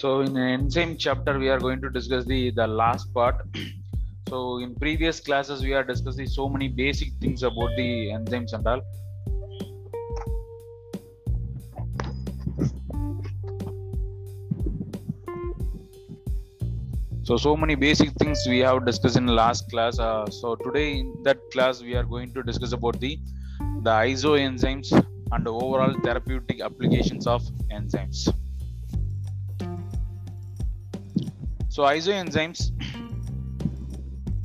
So in enzyme chapter, we are going to discuss the the last part. So in previous classes, we are discussing so many basic things about the enzymes and all. So so many basic things we have discussed in last class. Uh, so today in that class, we are going to discuss about the the isoenzymes and overall therapeutic applications of enzymes. So isoenzymes,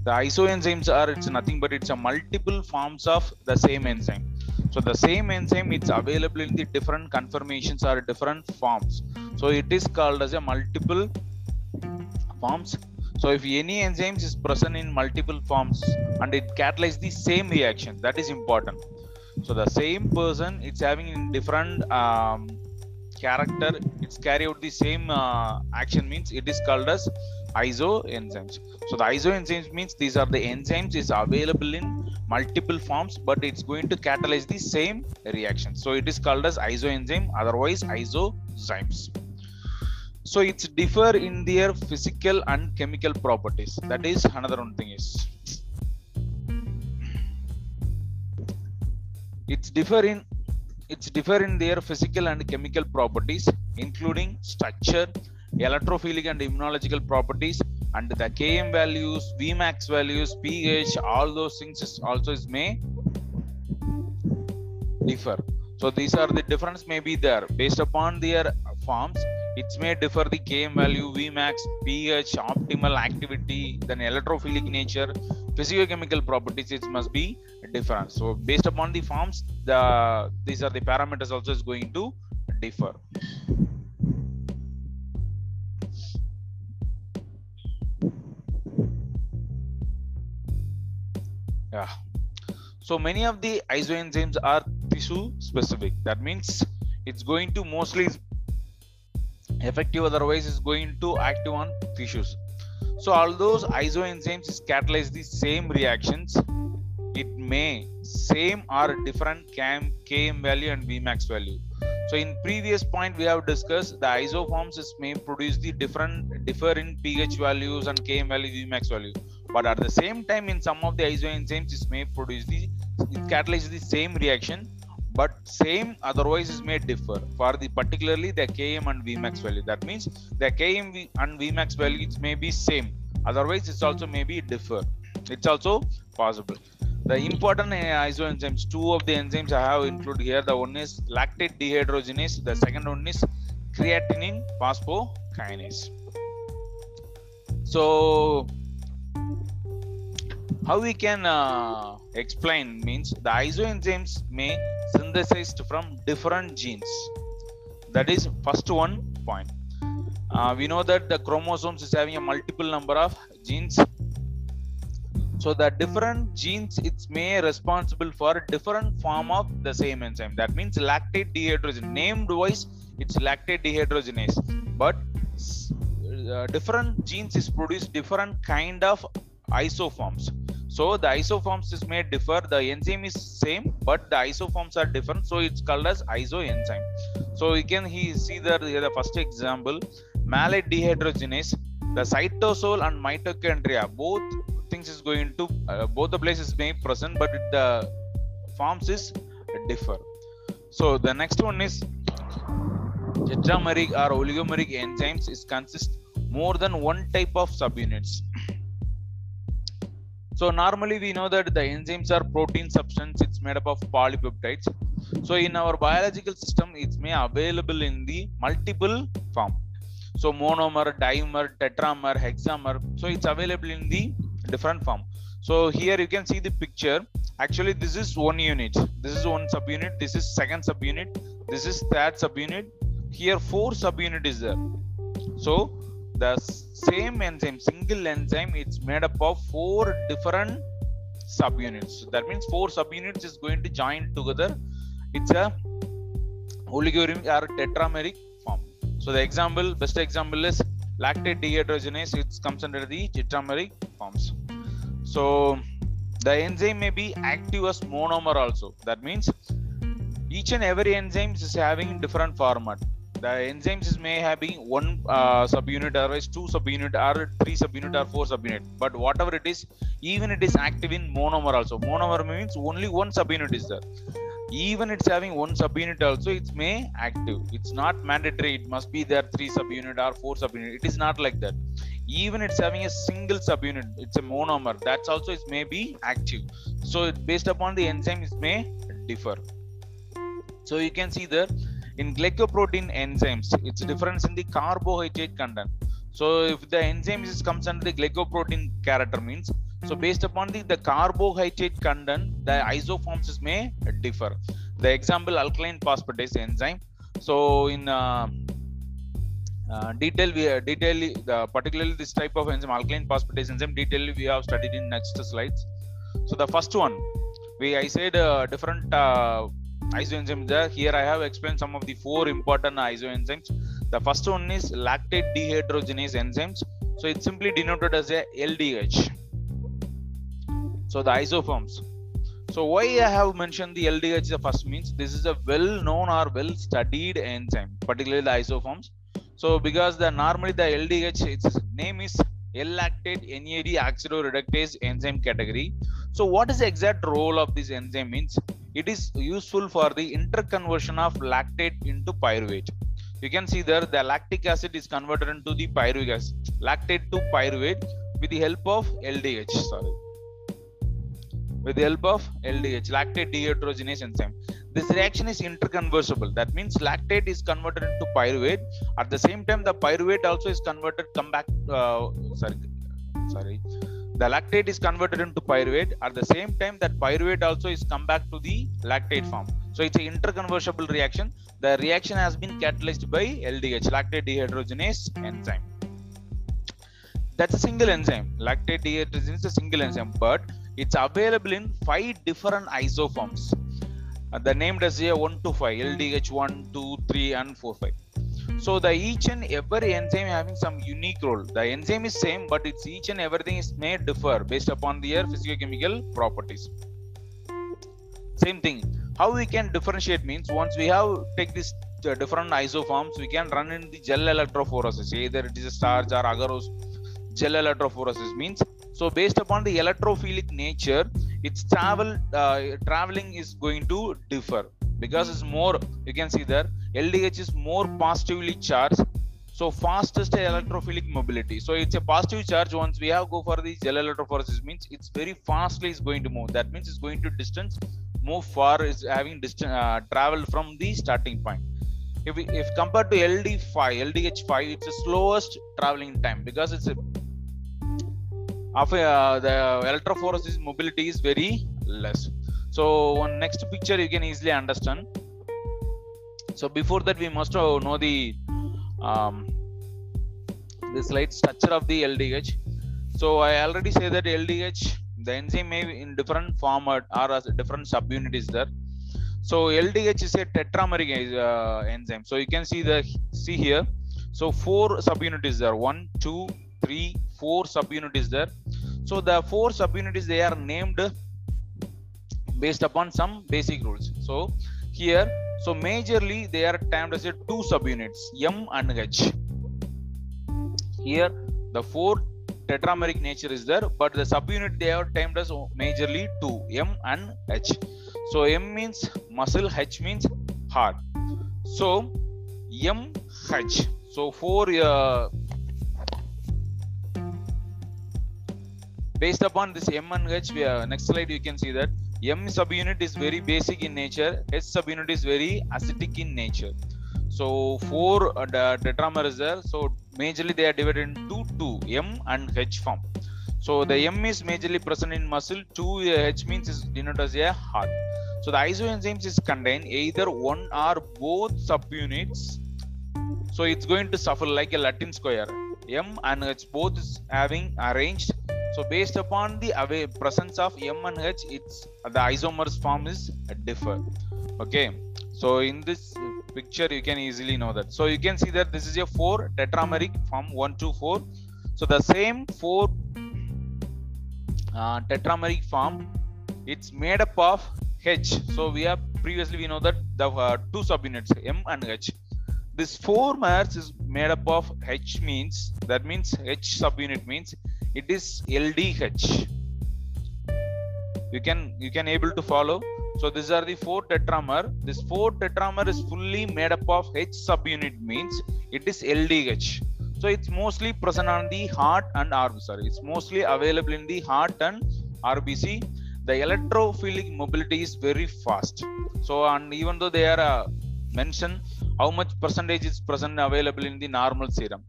the isoenzymes are it's nothing but it's a multiple forms of the same enzyme. So the same enzyme it's available in the different conformations or different forms. So it is called as a multiple forms. So if any enzymes is present in multiple forms and it catalyzes the same reaction, that is important. So the same person it's having in different um, character it's carry out the same uh, action means it is called as isoenzymes. So the isoenzymes means these are the enzymes is available in multiple forms but it's going to catalyze the same reaction. So it is called as isoenzyme otherwise isozymes. So it's differ in their physical and chemical properties. That is another one thing is. It's differ in it's differ in their physical and chemical properties including structure electrophilic and immunological properties and the km values vmax values ph all those things is also is may differ. So these are the difference may be there. Based upon their forms it may differ the km value vmax ph optimal activity then electrophilic nature physicochemical properties it must be different so based upon the forms the these are the parameters also is going to differ. Yeah. So many of the isoenzymes are tissue specific. That means it's going to mostly effective otherwise is going to active on tissues. So all those isoenzymes catalyze the same reactions it may same or different km, km value and vmax value. So in previous point we have discussed the isoforms is may produce the different differ in ph values and km value vmax value. But at the same time in some of the isoenzymes it may produce the it hmm. catalyze the same reaction but same otherwise is may differ for the particularly the km and vmax hmm. value. That means the km and vmax value it may be same. Otherwise it's also may be differ. It's also possible the important isoenzymes two of the enzymes i have included here. The one is lactate dehydrogenase the second one is creatinine phosphokinase. So how we can uh, explain means the isoenzymes may synthesized from different genes. That is first one point. Uh, we know that the chromosomes is having a multiple number of genes so the different genes it's may responsible for different form of the same enzyme. That means lactate dehydrogenase. Named wise it's lactate dehydrogenase. But uh, different genes is produce different kind of isoforms. So the isoforms is may differ. The enzyme is same but the isoforms are different. So it's called as isoenzyme. So you can he see the, the first example. Malate dehydrogenase the cytosol and mitochondria both things is going to uh, both the places may present but the forms is differ. So the next one is tetrameric or oligomeric enzymes is consist more than one type of subunits. So normally we know that the enzymes are protein substance it's made up of polypeptides. So in our biological system it's may available in the multiple form. So monomer dimer tetramer hexamer so it's available in the different form. So here you can see the picture. Actually this is one unit. This is one subunit. This is second subunit. This is third subunit. Here four subunit is there. So the same enzyme single enzyme it's made up of four different subunits. So that means four subunits is going to join together. It's a oligomeric or tetrameric form. So the example best example is lactate dehydrogenase it comes under the tetrameric forms so the enzyme may be active as monomer also. That means each and every enzyme is having different format. The enzymes may having one uh, subunit or two subunit or three subunit or four subunit. But whatever it is even it is active in monomer also. Monomer means only one subunit is there even it's having one subunit also it's may active. It's not mandatory. It must be there three subunit or four subunit. It is not like that. Even it's having a single subunit it's a monomer. That's also it may be active. So based upon the enzyme it may differ. So you can see there in glycoprotein enzymes it's difference in the carbohydrate content. So if the enzyme is comes under the glycoprotein character means so based upon the, the carbohydrate content the isoforms may differ. The example alkaline phosphatase enzyme. So in uh, uh, detail we uh, detail particularly this type of enzyme alkaline phosphatase enzyme detail we have studied in next slides. So the first one we i said uh, different uh, isoenzymes there. Here i have explained some of the four important isoenzymes. The first one is lactate dehydrogenase enzymes. So it's simply denoted as a ldh so the isoforms so why i have mentioned the ldh the first means this is a well known or well studied enzyme particularly the isoforms. So because the normally the ldh its name is l-lactate nad oxidoreductase enzyme category. So what is the exact role of this enzyme means? It is useful for the interconversion of lactate into pyruvate. You can see there the lactic acid is converted into the pyruvic acid. Lactate to pyruvate with the help of ldh sorry with the help of ldh lactate dehydrogenase enzyme. This reaction is interconversible that means lactate is converted into pyruvate. At the same time the pyruvate also is converted come back uh, sorry sorry. The lactate is converted into pyruvate. At the same time that pyruvate also is come back to the lactate form. So it's an interconversible reaction. The reaction has been catalyzed by ldh lactate dehydrogenase enzyme. That's a single enzyme. Lactate dehydrogenase is a single enzyme but it's available in five different isoforms. Uh, the named as a 1 to 5 ldh 1 2 3 and 4 5 so the each and every enzyme having some unique role. The enzyme is same but it's each and everything is may differ based upon their physicochemical properties. Same thing. How we can differentiate means once we have take this uh, different isoforms we can run in the gel electrophoresis. Either it is a starch or agarose gel electrophoresis means so based upon the electrophilic nature its travel uh, traveling is going to differ. Because it's more you can see there ldh is more positively charged. So fastest electrophilic mobility. So it's a positive charge. Once we have go for the gel electrophoresis means it's very fastly is going to move. That means it's going to distance move far is having distance uh, travel from the starting point. If we, if compared to ld5 ldh5 it's the slowest traveling time because it's a of uh, the electrophoresis mobility is very less. So one next picture you can easily understand. So before that we must know the um, the slight structure of the ldh so i already say that ldh the enzyme may be in different format or as different subunit is there. So ldh is a tetrameric uh, enzyme. So you can see the see here. So four subunit is there. One two three four subunit is there so the four subunits they are named based upon some basic rules. So here so majorly they are termed as a two subunits m and h. Here the four tetrameric nature is there but the subunit they are termed as majorly two m and h. So m means muscle h means heart. So m h. So four uh, based upon this m and h we are, next slide you can see that. M subunit is very basic in nature. H subunit is very acidic in nature. So four uh, the tetramer there so majorly they are divided into two m and h form. So the m is majorly present in muscle two uh, h means is denoted as a heart. So the isoenzymes is contain either one or both subunits. So it's going to suffer like a latin square. M and h both is having arranged so based upon the away presence of m and h it's the isomers form is differ. Okay? So in this picture you can easily know that. So you can see that this is a four tetrameric form 1 2 4 so the same four uh, tetrameric form it's made up of h. So we have previously we know that the uh, two subunits m and h. This 4 mers is made up of H means that means H subunit means it is LDH. You can you can able to follow. So these are the four tetramer. This four tetramer is fully made up of H subunit means it is LDH. So it's mostly present on the heart and RBC. Sorry, it's mostly available in the heart and RBC. The electrophilic mobility is very fast. So and even though they are uh, mentioned how much percentage is present available in the normal serum.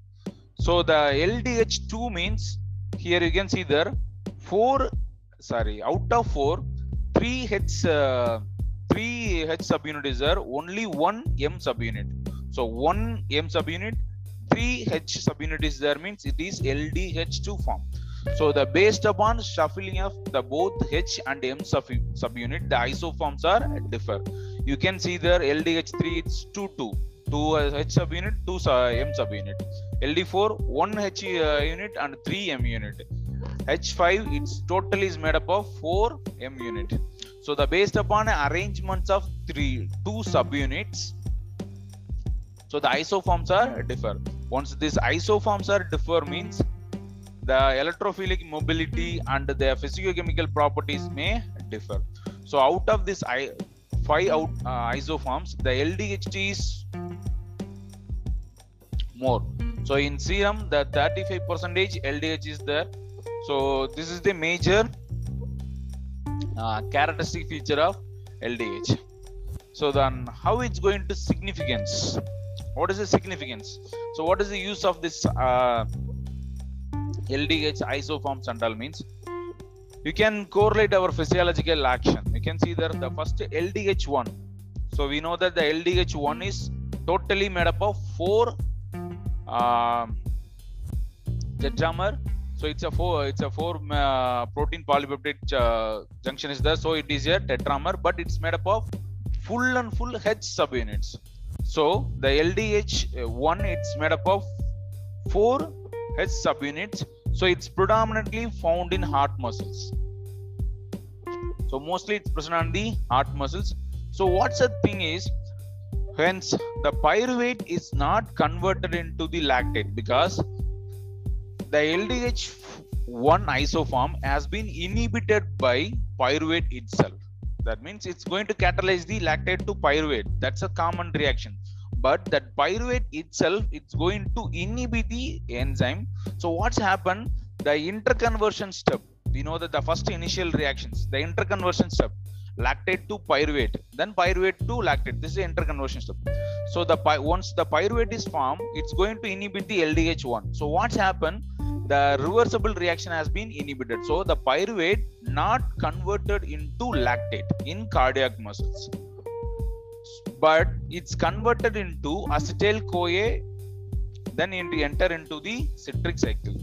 So the LDH2 means here you can see there four sorry out of four three H uh, three H subunit is there only one M subunit. So one M subunit three H subunit is there means it is LDH2 form. So the based upon shuffling of the both H and M sub subunit, the isoforms are differ. You can see there LDH3 it's 2 2, 2 H subunit, 2 M subunit. LD4 1 H uh, unit and 3 M unit. H5 it's totally is made up of 4 M unit. So the based upon arrangements of three two subunits, so the isoforms are differ. Once these isoforms are differ means the electrophilic mobility and the physicochemical properties may differ. So out of this I, five out uh, isoforms, the LDH is more. So in serum, the 35 percentage LDH is there. So this is the major uh, characteristic feature of LDH. So then, how it's going to significance? What is the significance? So what is the use of this? Uh, LDH isoforms and means you can correlate our physiological action. You can see there the first LDH1. So we know that the LDH1 is totally made up of four uh, tetramer. So it's a four it's a four uh, protein polypeptide uh, junction is there. So it is a tetramer, but it's made up of full and full H subunits. So the LDH1 it's made up of four H subunits. So it's predominantly found in heart muscles. So mostly it's present on the heart muscles. So what's the thing is, hence the pyruvate is not converted into the lactate because the LDH1 isoform has been inhibited by pyruvate itself. That means it's going to catalyze the lactate to pyruvate. That's a common reaction. But that pyruvate itself it's going to inhibit the enzyme. So what's happened? The interconversion step. We know that the first initial reactions the interconversion step lactate to pyruvate then pyruvate to lactate. This is the interconversion step. So the once the pyruvate is formed it's going to inhibit the ldh1 so what's happened? The reversible reaction has been inhibited. So the pyruvate not converted into lactate in cardiac muscles. But it's converted into acetyl CoA then into enter into the citric cycle.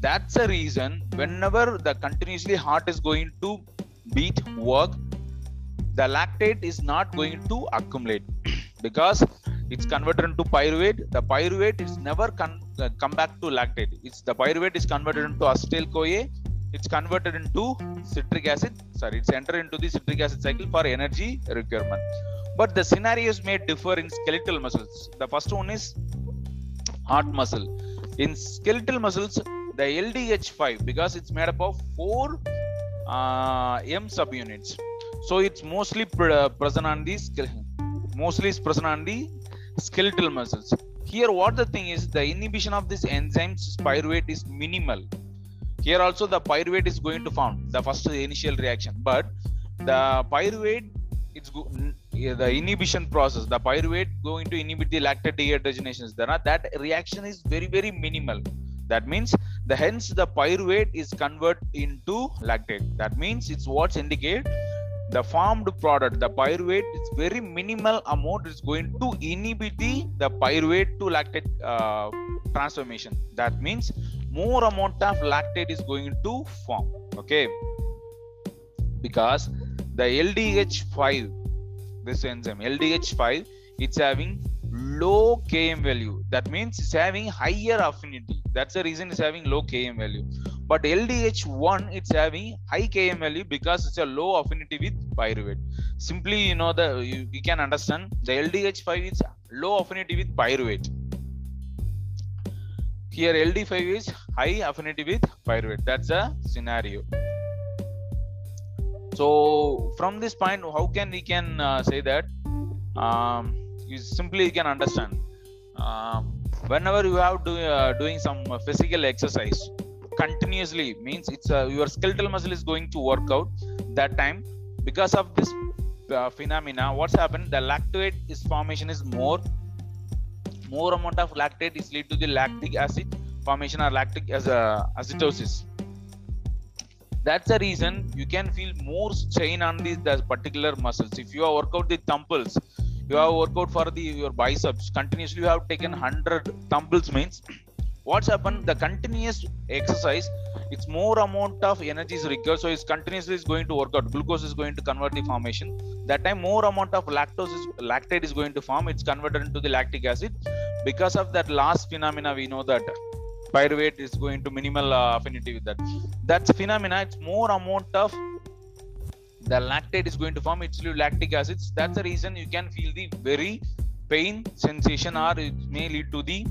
That's a reason whenever the continuously heart is going to beat work the lactate is not going to accumulate because it's converted into pyruvate. The pyruvate is never con- uh, come back to lactate. It's the pyruvate is converted into acetyl CoA it's converted into citric acid. Sorry it's entered into the citric acid cycle for energy requirement. But the scenarios may differ in skeletal muscles. The first one is heart muscle. In skeletal muscles the ldh5 because it's made up of four uh, m subunits so it's mostly uh, present on the mostly is present on the skeletal muscles. Here what the thing is the inhibition of this enzymes pyruvate is minimal. Here also the pyruvate is going to form the first initial reaction. But the pyruvate it's go- the inhibition process the pyruvate going to inhibit the lactate dehydrogenases there that reaction is very very minimal. That means the hence the pyruvate is converted into lactate. That means it's what's indicate the formed product the pyruvate is very minimal amount is going to inhibit the, the pyruvate to lactate uh, transformation. That means more amount of lactate is going to form okay? Because the ldh5 this enzyme ldh5 it's having low km value. That means it's having higher affinity. That's the reason it's having low km value. But ldh1 it's having high km value because it's a low affinity with pyruvate. Simply you know the you, you can understand the ldh5 is low affinity with pyruvate. Here ld5 is high affinity with pyruvate. That's a scenario. So from this point how can we can uh, say that um, you simply can understand. Um, whenever you have do, uh, doing some physical exercise continuously means it's uh, your skeletal muscle is going to work out that time. Because of this uh, phenomena what's happened? The lactate is formation is more more amount of lactate is lead to the lactic acid formation or lactic as a acidosis. That's the reason you can feel more strain on these particular muscles. If you worked out the thumbs you have worked out for the your biceps. Continuously you have taken 100 thumbs means what's happened? The continuous exercise it's more amount of energy is required. So it's continuously is going to work out. Glucose is going to convert the formation. That time more amount of lactose is lactate is going to form. It's converted into the lactic acid. Because of that last phenomena we know that pyruvate is going to minimal uh, affinity with that. That's phenomena it's more amount of the lactate is going to form. It's lactic acids. That's the reason you can feel the very pain sensation or it may lead to the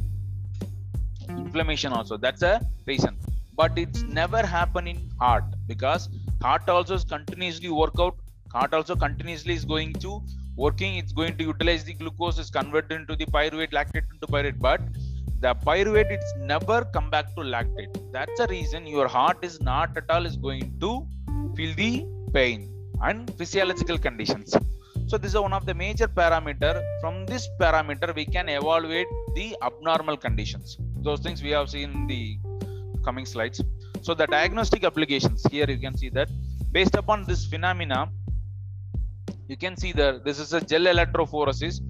inflammation also. That's a reason. But it's never happen in heart because heart also is continuously work out. Heart also continuously is going to working. It's going to utilize the glucose is converted into the pyruvate lactate into pyruvate. But the pyruvate it's never come back to lactate. That's the reason your heart is not at all is going to feel the pain and physiological conditions. So this is one of the major parameter. From this parameter we can evaluate the abnormal conditions. Those things we have seen in the coming slides. So the diagnostic applications here you can see that. Based upon this phenomena you can see that this is a gel electrophoresis.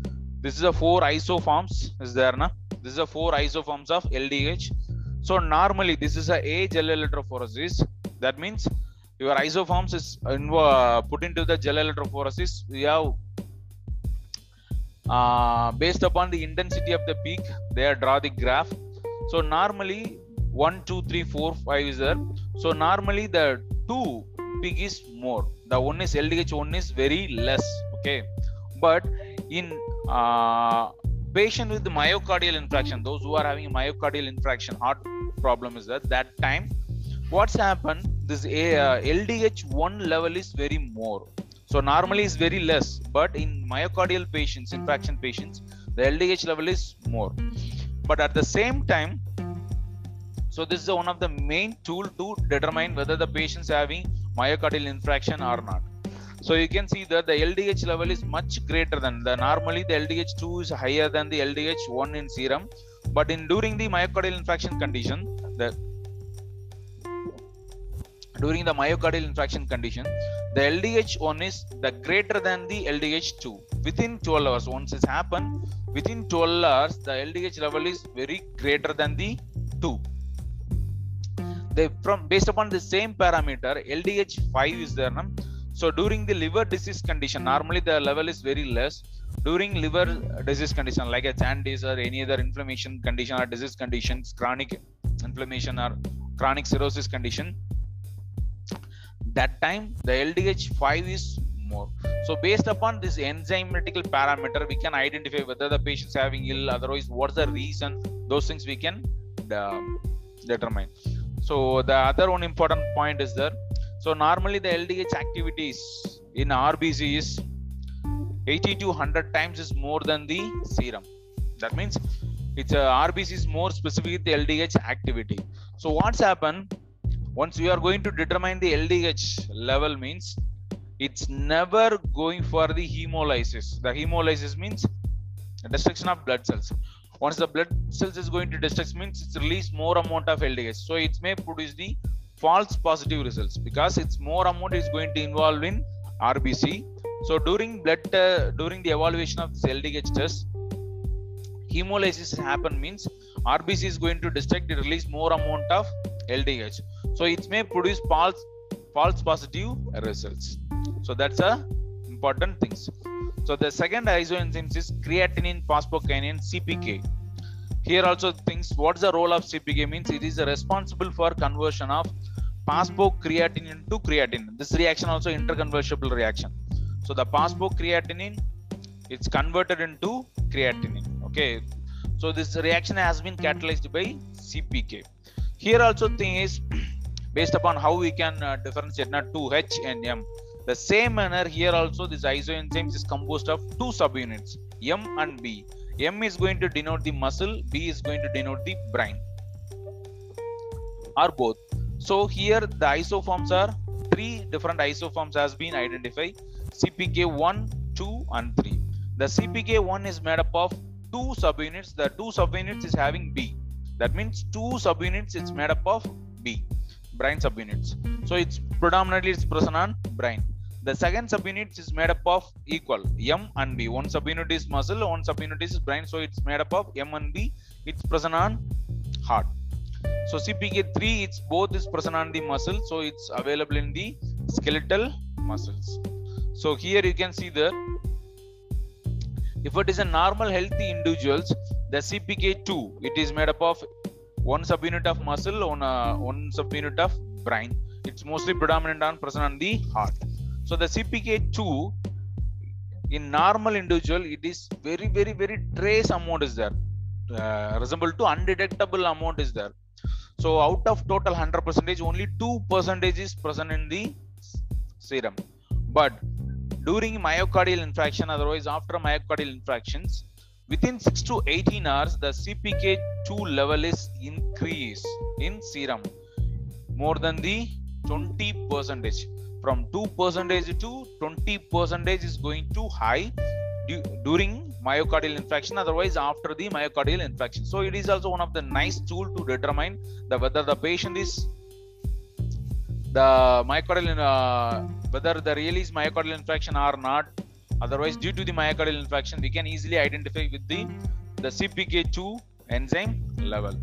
This is a four isoforms is there na? This is a four isoforms of ldh so normally this is a a gel electrophoresis. That means your isoforms is uh, put into the gel electrophoresis. We have uh, based upon the intensity of the peak they are draw the graph. So normally 1 2 3 4 5 is there. So normally the 2 peak is more. The one is ldh one is very less okay? But in uh, patient with myocardial infarction those who are having myocardial infarction heart problem is that that time what's happened this uh, ldh1 level is very more. So normally is very less but in myocardial patients infarction patients the ldh level is more. But at the same time so this is one of the main tool to determine whether the patient's having myocardial infarction or not. So you can see that the ldh level is much greater than the normally the ldh2 is higher than the ldh1 in serum. But in during the myocardial infarction condition the during the myocardial infarction condition the ldh1 is the greater than the ldh2 within 12 hours once it's happened within 12 hours the ldh level is very greater than the 2 they from based upon the same parameter ldh5 is there no? so during the liver disease condition normally the level is very less. During liver disease condition like a jaundice or any other inflammation condition or disease conditions chronic inflammation or chronic cirrhosis condition that time the ldh5 is more. So based upon this enzymatical parameter we can identify whether the patient is having ill otherwise what's the reason? Those things we can uh, determine. So the other one important point is there so normally the ldh activities in rbc is 80 to 100 times is more than the serum. That means it's a rbc is more specific the ldh activity. So what's happened once we are going to determine the ldh level means it's never going for the hemolysis. The hemolysis means destruction of blood cells. Once the blood cells is going to destruct means it's release more amount of ldh so it may produce the false positive results because it's more amount is going to involve in rbc so during blood uh, during the evaluation of this ldh test hemolysis happen means rbc is going to destruct it release more amount of ldh so it may produce false false positive results. So that's a important things so the second isoenzymes is creatinine phosphokinase cpk here also things what's the role of cpk means it is responsible for conversion of phosphocreatinine into creatinine. This reaction also interconvertible reaction. So the phosphocreatinine it's converted into creatinine. Okay. So this reaction has been catalyzed by cpk here also thing is based upon how we can uh, differentiate not 2h and m. The same manner here also this isoenzymes is composed of two subunits m and b. M is going to denote the muscle b is going to denote the brain. Or both. So here the isoforms are three different isoforms has been identified cpk1 2 and 3 the cpk1 is made up of two subunits the two subunits is having b. That means two subunits is made up of b brine subunits. So it's predominantly it's present on brine. The second subunit is made up of equal m and b. One subunit is muscle one subunit is brine. So it's made up of m and b. It's present on heart. So cpk3 it's both is present on the muscle. So it's available in the skeletal muscles. So here you can see that if it is a normal healthy individuals the cpk2 it is made up of one subunit of muscle on uh, one subunit of brain it's mostly predominant on present on the heart. So the cpk2 in normal individual it is very very very trace amount is there. Uh, resemble to undetectable amount is there. So out of total 100 percentage only 2 percentage is present in the serum. But during myocardial infarction otherwise after myocardial infarctions within 6 to 18 hours the cpk2 level is increased in serum. More than the 20 percentage. From 2 percentage to 20 percentage is going to high during myocardial infarction. Otherwise after the myocardial infarction. So it is also one of the nice tool to determine the whether the patient is the myocardial uh, whether the really is myocardial infarction or not otherwise due to the myocardial infarction we can easily identify with the the cpk2 enzyme level.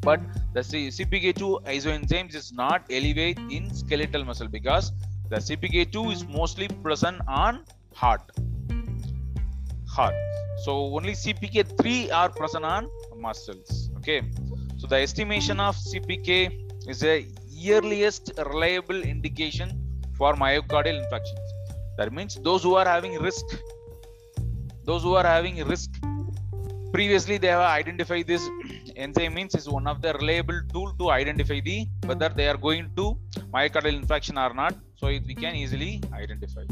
But the C- cpk2 isoenzymes is not elevate in skeletal muscle because the cpk2 is mostly present on heart. Heart. So only cpk3 are present on muscles. Okay. So the estimation of cpk is a earliest reliable indication for myocardial infarctions that means those who are having risk those who are having risk previously they have identified this. Enzyme means is one of the reliable tool to identify the whether they are going to myocardial infarction or not. So it, we can easily identify.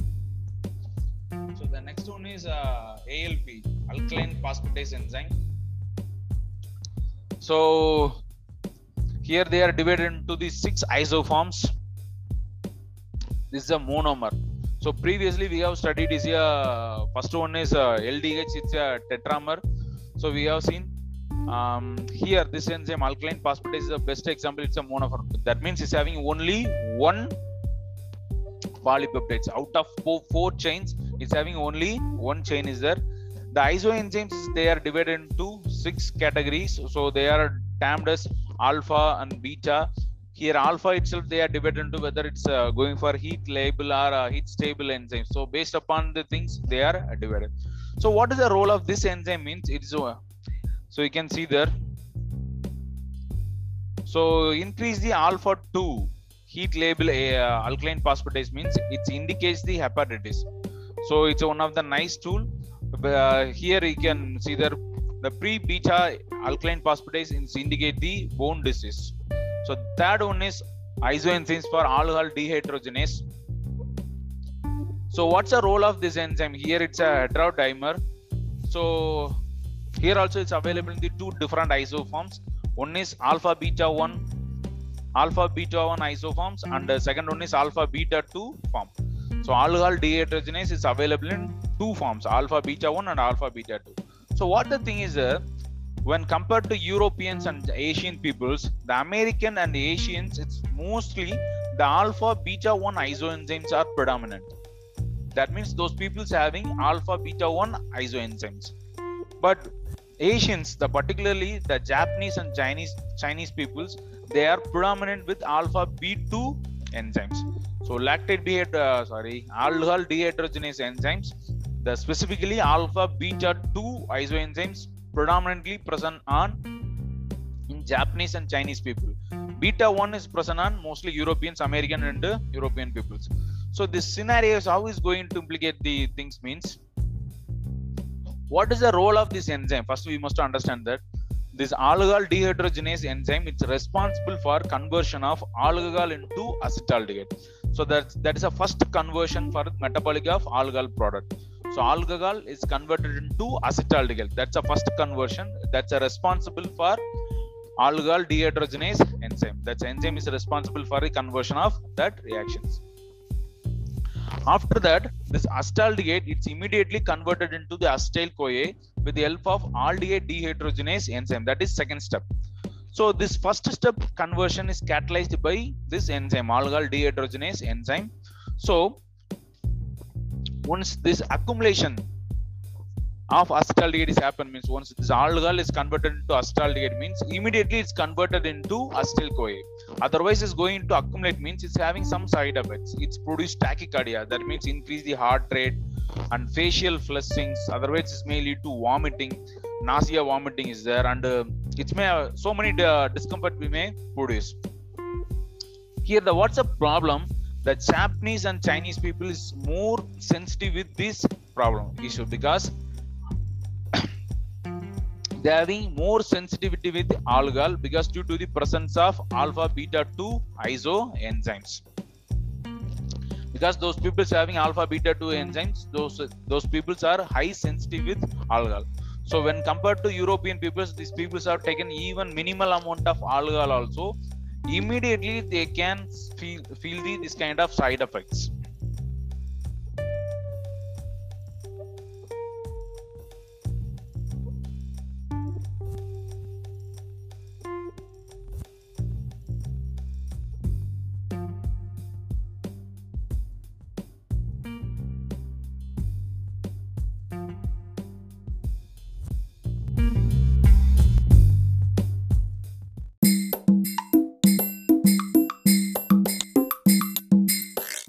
So the next one is uh, alp alkaline phosphatase enzyme. So here they are divided into the six isoforms. This is a monomer so previously we have studied is a first one is uh, ldh it's a tetramer. So we have seen um, here this enzyme alkaline phosphatase is the best example. It's a monomer that means it's having only one polypeptides. Out of four, four chains it's having only one chain is there. The isoenzymes they are divided into six categories. So they are termed as alpha and beta here alpha itself they are divided into whether it's uh, going for heat labile or uh, heat stable enzyme so based upon the things they are uh, divided. So what is the role of this enzyme means it's uh, so you can see there. So increase the alpha 2 heat labile uh, alkaline phosphatase means it indicates the hepatitis. So it's one of the nice tool. Uh, here you can see there the pre beta alkaline phosphatase is indicate the bone disease so that one is isoenzymes for alcohol dehydrogenase. So what's the role of this enzyme? Here it's a heterodimer so here also it's available in the two different isoforms. One is alpha beta 1 alpha beta 1 isoforms and the second one is alpha beta 2 form. So alcohol dehydrogenase is available in two forms alpha beta 1 and alpha beta 2 so what the thing is uh, when compared to europeans and asian peoples the american and the asians it's mostly the alpha beta 1 isoenzymes are predominant. That means those peoples having alpha beta 1 isoenzymes. But asians the particularly the japanese and chinese chinese peoples they are predominant with alpha b2 enzymes. So lactate dehydrate uh, sorry alcohol dehydrogenase enzymes the specifically alpha beta 2 isoenzymes predominantly present on in Japanese and Chinese people. Beta 1 is present on mostly Europeans, American and uh, European peoples. So this scenario is how is going to implicate the things means what is the role of this enzyme? First, we must understand that this alcohol dehydrogenase enzyme is responsible for conversion of alcohol into acetaldehyde. So that that is a first conversion for metabolic of alcohol product. So alcohol is converted into acetaldehyde. That's a first conversion. That's a responsible for alcohol dehydrogenase enzyme. That enzyme is responsible for the conversion of that reactions. After that, this acetaldehyde it's immediately converted into the acetyl CoA with the help of aldehyde dehydrogenase enzyme. That is second step. So this first step conversion is catalyzed by this enzyme, alcohol dehydrogenase enzyme. So once this accumulation of acetaldehyde is happen means once this alcohol is converted into acetaldehyde means immediately it's converted into acetyl CoA. Otherwise, it's going to accumulate means it's having some side effects. It's produced tachycardia that means increase the heart rate and facial flushings. Otherwise, it may lead to vomiting, nausea, vomiting is there, and uh, it may have so many uh, discomfort we may produce. Here, the what's the problem? That Japanese and Chinese people is more sensitive with this problem issue because they are having more sensitivity with alcohol because due to the presence of alpha beta 2 iso enzymes because those people having alpha beta 2 enzymes those those people are high sensitive with alcohol so when compared to european peoples these peoples have taken even minimal amount of alcohol also immediately they can feel feel the, this kind of side effects